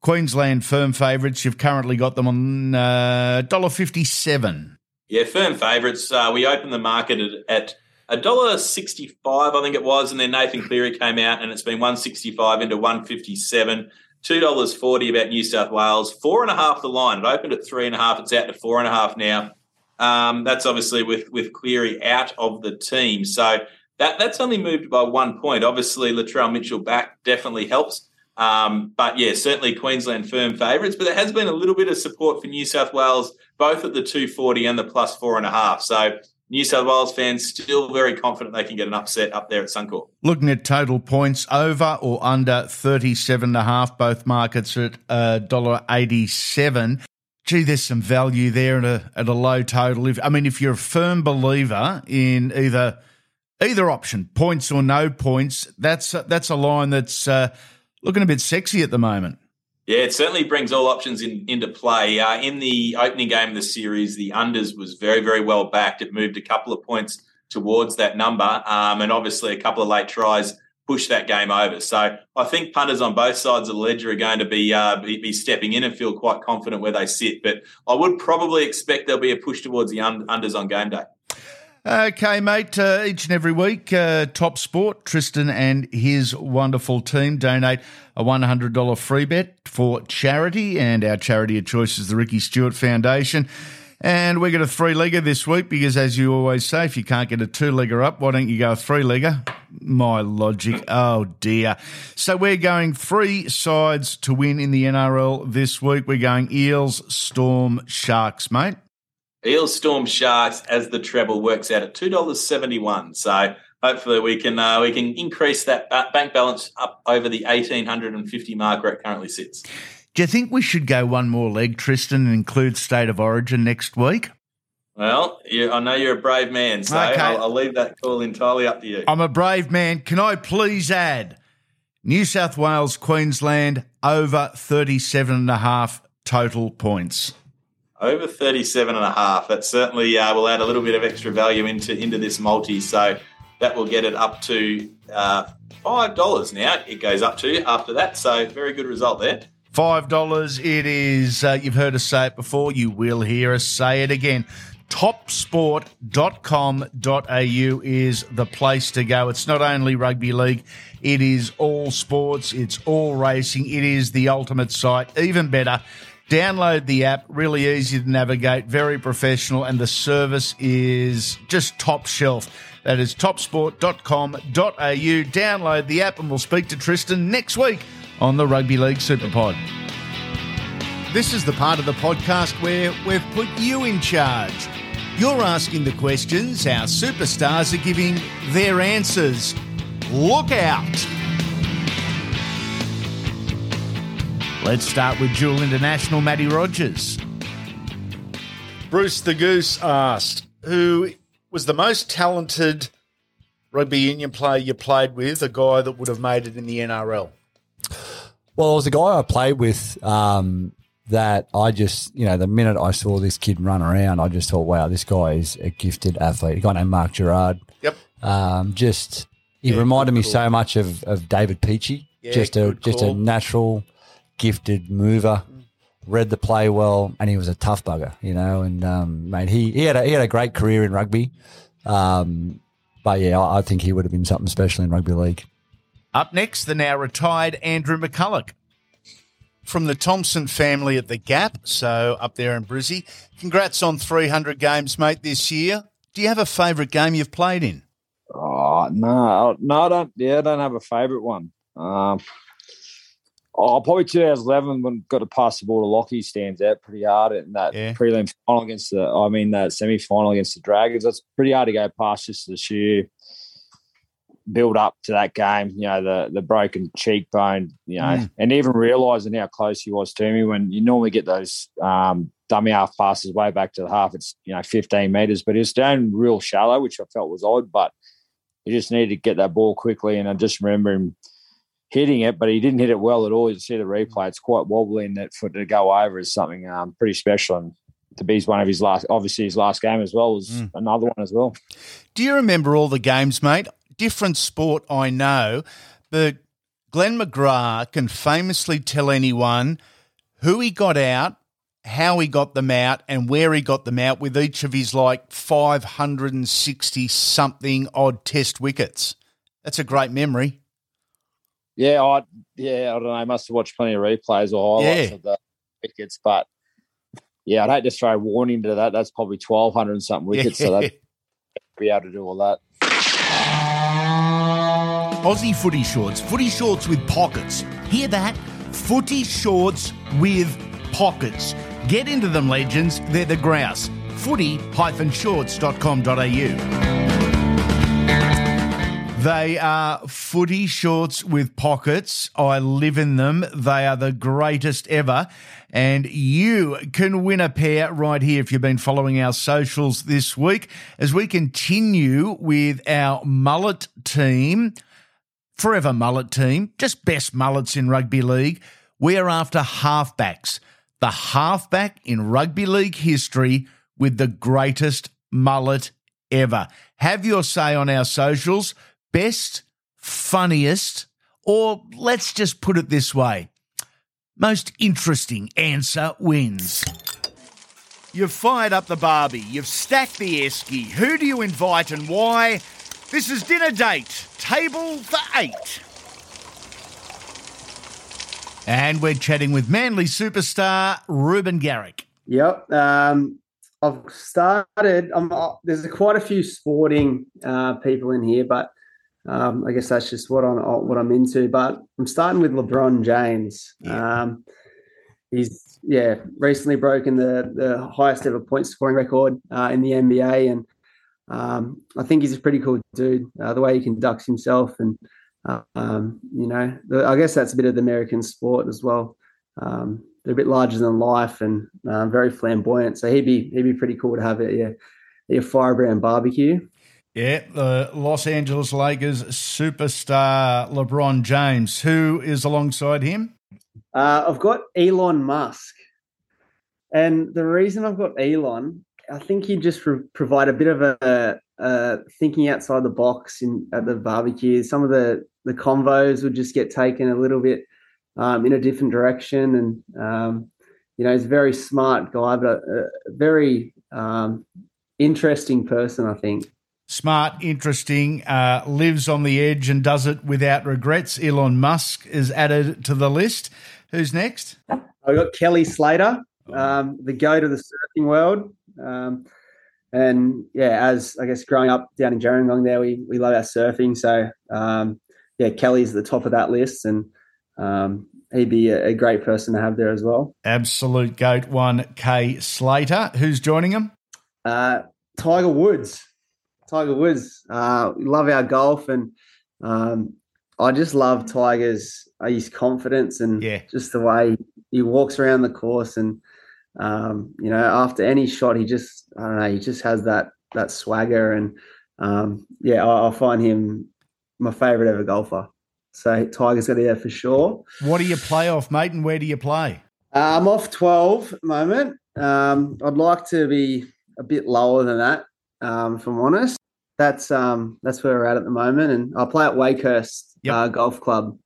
Queensland firm favourites. You've currently got them on uh, dollar fifty seven. yeah firm favourites uh, we opened the market at, at a dollar 65 i think it was and then nathan cleary came out and it's been 165 into 157 Two dollars forty about New South Wales. Four and a half the line. It opened at three and a half. It's out to four and a half now. Um, that's obviously with with Cleary out of the team. So that that's only moved by one point. Obviously, Latrell Mitchell back definitely helps. Um, but yeah, certainly Queensland firm favourites. But there has been a little bit of support for New South Wales, both at the two forty and the plus four and a half. So New South Wales fans still very confident they can get an upset up there at Suncorp. Looking at total points over or under 37 and a half, both markets at uh, $1.87. Gee, there's some value there at a, at a low total. If I mean, if you're a firm believer in either either option, points or no points, that's that's a line that's uh, looking a bit sexy at the moment. Yeah, it certainly brings all options in, into play. Uh, in the opening game of the series, the unders was very, very well backed. It moved a couple of points towards that number, um, and obviously a couple of late tries pushed that game over. So I think punters on both sides of the ledger are going to be, uh, be be stepping in and feel quite confident where they sit. But I would probably expect there'll be a push towards the un- unders on game day. Okay, mate. Uh, each and every week, uh, Top Sport, Tristan and his wonderful team donate a $100 free bet for charity, and our charity of choice is the Ricky Stuart Foundation. And we get a three legger this week because, as you always say, if you can't get a two legger up, why don't you go a three legger? My logic. Oh, dear. So we're going three sides to win in the NRL this week. We're going Eels, Storm, Sharks, mate. Eels Storm Sharks as the treble works out at two dollars seventy one. So hopefully we can uh, we can increase that bank balance up over the eighteen hundred and fifty mark where it currently sits. Do you think we should go one more leg, Tristan, and include State of Origin next week? Well, you, I know you're a brave man, so Okay. I'll, I'll leave that call entirely up to you. I'm a brave man. Can I please add New South Wales, Queensland over 37 and a half total points? Over 37 and a half. That certainly uh, will add a little bit of extra value into into this multi. So that will get it up to uh, five dollars now. It goes up to after that. So very good result there. Five dollars. It is. Uh, you've heard us say it before. You will hear us say it again. Topsport.com.au is the place to go. It's not only rugby league, it is all sports, it's all racing, it is the ultimate site. Even better, download the app, really easy to navigate, very professional, and the service is just top shelf. That is topsport.com.au. Download the app, and we'll speak to Tristan next week on the Rugby League Superpod. This is the part of the podcast where we've put you in charge. You're asking the questions, our superstars are giving their answers. Look out! Let's start with Dual International Matty Rogers. Bruce the Goose asked, who was the most talented rugby union player you played with, a guy that would have made it in the NRL? Well, it was a guy I played with um, that I just, you know, the minute I saw this kid run around, I just thought, wow, this guy is a gifted athlete. A guy named Mark Gerrard. Yep. Um, just He Yeah, reminded me good so much of, of David Peachey. Yeah, just a just call. a natural, gifted mover. Read the play well, and he was a tough bugger, you know. And um, mate, he he had a, he had a great career in rugby. Um, but yeah, I, I think he would have been something special in rugby league. Up next, the now retired Andrew McCullough from the Thompson family at the Gap, so up there in Brizzy. Congrats on 300 games, mate, this year. Do you have a favourite game you've played in? Oh no, no, I don't. Yeah, I don't have a favourite one. Um, oh, probably 2011 when got to pass the ball to Lockie stands out pretty hard in that prelim final against the. I mean that semi final against the Dragons. That's pretty hard to go past just the sheer build up to that game. You know the the broken cheekbone. You know, Mm. and even realizing how close he was to me when you normally get those. Um, Dummy half passes way back to the half. It's you know 15 meters, but it's down real shallow, which I felt was odd. But he just needed to get that ball quickly. And I just remember him hitting it, but he didn't hit it well at all. You see the replay; it's quite wobbly, and that for to go over is something um, pretty special. And to be one of his last, obviously his last game as well was Mm. another one as well. Do you remember all the games, mate? Different sport, I know, but Glenn McGrath can famously tell anyone who he got out, how he got them out, and where he got them out with each of his like 560 something odd test wickets. That's a great memory. Yeah, I yeah, I don't know. I must have watched plenty of replays or highlights Yeah. of the wickets, but yeah, I'd hate to throw a warning to that. That's probably twelve hundred and something wickets, so that be able to do all that. Aussie footy shorts, footy shorts with pockets. Hear that? Footy shorts with pockets. Get into them, legends. They're the grouse. Footy-shorts.com.au. They are footy shorts with pockets. I live in them. They are the greatest ever. And you can win a pair right here if you've been following our socials this week as we continue with our mullet team. Forever mullet team, just best mullets in rugby league. We are after halfbacks. The halfback in rugby league history with the greatest mullet ever. Have your say on our socials. Best, funniest, or let's just put it this way most interesting answer wins. You've fired up the Barbie, you've stacked the Esky. Who do you invite and why? This is dinner date, table for eight. And we're chatting with Manly superstar Reuben Garrick. Yep. Um, I've started. I'm, uh, there's quite a few sporting uh, people in here, but um, I guess that's just what I'm what I'm into. But I'm starting with LeBron James. Um, he's yeah recently broken the the highest ever point scoring record uh, in the NBA, and um, I think he's a pretty cool dude. Uh, the way he conducts himself, and uh, um, you know, the, I guess that's a bit of the American sport as well. Um, they're a bit larger than life and uh, very flamboyant. So he'd be he'd be pretty cool to have at your, at your firebrand barbecue. Yeah, the Los Angeles Lakers superstar LeBron James. Who is alongside him? Uh, I've got Elon Musk, and the reason I've got Elon, I think he just pro- provide a bit of a, a thinking outside the box in at the barbecue. Some of the the convos would just get taken a little bit um, in a different direction, and um, you know he's a very smart guy, but a, a very um, interesting person. I think. Smart, interesting, uh, lives on the edge and does it without regrets. Elon Musk is added to the list. Who's next? I got Kelly Slater, um, the goat of the surfing world. Um, and yeah, as I guess growing up down in Gerringong, there we we love our surfing. So um, yeah, Kelly's at the top of that list, and um, he'd be a, a great person to have there as well. Absolute goat one, K Slater. Who's joining him? Uh, Tiger Woods. Tiger Woods. Uh, we love our golf, and um, I just love Tiger's uh, his confidence and just the way he walks around the course. And um, you know, after any shot, he just I don't know, he just has that that swagger, and um, yeah, I, I find him my favorite ever golfer. So Tiger's got to be there for sure. What do you play off, mate, and where do you play? Uh, I'm off 12 at the moment. Um, I'd like to be a bit lower than that, um, if I'm honest. That's um that's where we're at at the moment, and I play at Wakehurst uh, Golf Club.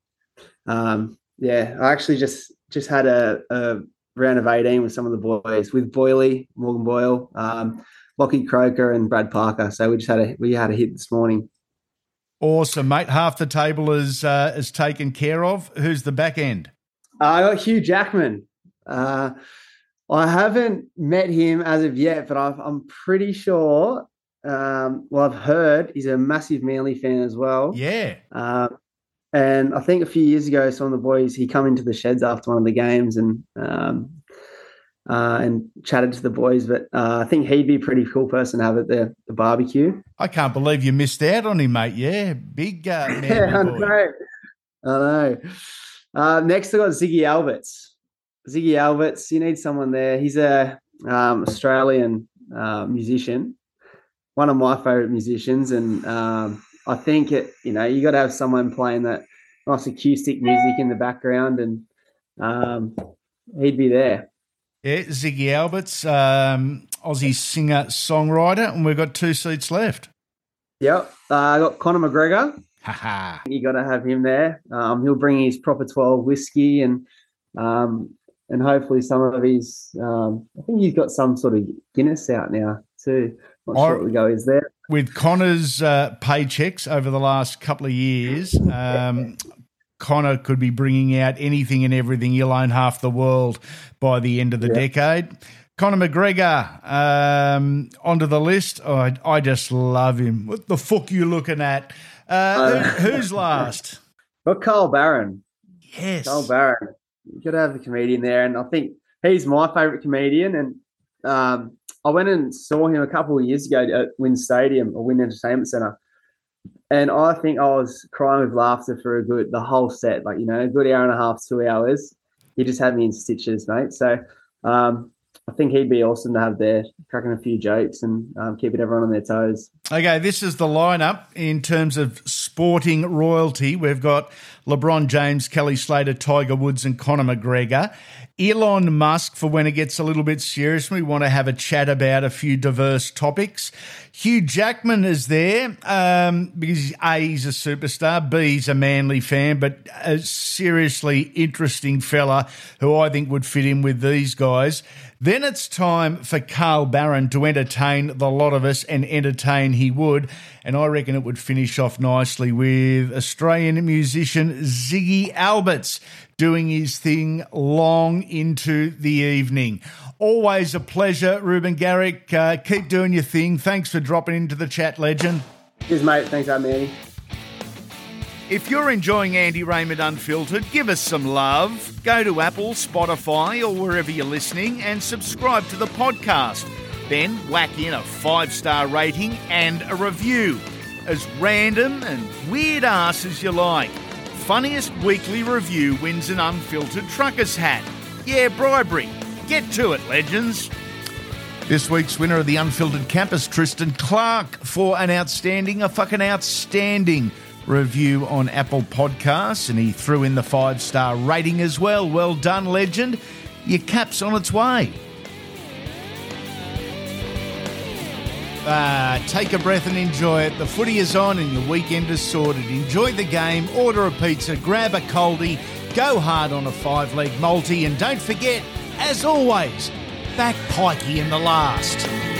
Um, yeah, I actually just just had a, a round of eighteen with some of the boys with Boyley, Morgan Boyle, um, Lockie Croker, and Brad Parker. So we just had a we had a hit this morning. Awesome, mate. Half the table is uh, is taken care of. Who's the back end? Uh, I got Hugh Jackman. Uh, I haven't met him as of yet, but I've, I'm pretty sure. Um, well, I've heard he's a massive Manly fan as well. Yeah. Um, and I think a few years ago, some of the boys he come into the sheds after one of the games and um, uh, and chatted to the boys. But uh, I think he'd be a pretty cool person to have at the, the barbecue. I can't believe you missed out on him, mate. Yeah, big uh, man. yeah, I know. I know. Uh, next, I got Ziggy Alberts. Ziggy Alberts, you need someone there. He's a um, Australian uh, musician, one of my favorite musicians, and um, I think it. You know, you got to have someone playing that nice acoustic music in the background, and um, he'd be there. Yeah, Ziggy Alberts, um, Aussie singer songwriter, and we've got two seats left. Yep, uh, I got Conor McGregor. You got to have him there. Um, he'll bring his proper twelve whiskey and um, and hopefully some of his. Um, I think he's got some sort of Guinness out now too. Not sure what the go is there. With Conor's uh, paychecks over the last couple of years, um, Conor could be bringing out anything and everything. You'll own half the world by the end of the Yeah. decade. Conor McGregor um, onto the list. Oh, I, I just love him. What the fuck you looking at? Uh, who- who's last? Got Carl Barron. Yes. Carl Barron. You got to have the comedian there, and I think he's my favourite comedian. And um, I went and saw him a couple of years ago at WIN Stadium or WIN Entertainment Centre, and I think I was crying with laughter for a good the whole set, like you know, a good hour and a half, two hours. He just had me in stitches, mate. So um, I think he'd be awesome to have there, cracking a few jokes and um, keeping everyone on their toes. Okay, this is the lineup in terms of sporting royalty. We've got LeBron James, Kelly Slater, Tiger Woods, and Conor McGregor. Elon Musk for when it gets a little bit serious. We want to have a chat about a few diverse topics. Hugh Jackman is there um, because A, he's a superstar, B, he's a manly fan, but a seriously interesting fella who I think would fit in with these guys. Then it's time for Carl Barron to entertain the lot of us, and entertain he would. And I reckon it would finish off nicely with Australian musician Ziggy Alberts doing his thing long into the evening. Always a pleasure, Reuben Garrick. Uh, keep doing your thing. Thanks for dropping into the chat, legend. Cheers, mate. Thanks, Andy. If you're enjoying Andy Raymond Unfiltered, give us some love. Go to Apple, Spotify, or wherever you're listening and subscribe to the podcast. Then whack in a five star rating and a review. As random and weird ass as you like. Funniest weekly review wins an unfiltered trucker's hat. Yeah, bribery. Get to it, legends. This week's winner of the Unfiltered Campus, Tristan Clark, for an outstanding, a fucking outstanding review on Apple Podcasts. And he threw in the five star rating as well. Well done, legend. Your cap's on its way. Ah, take a breath and enjoy it. The footy is on and your weekend is sorted. Enjoy the game, order a pizza, grab a coldie, go hard on a five leg multi, and don't forget, as always, back pikey in the last.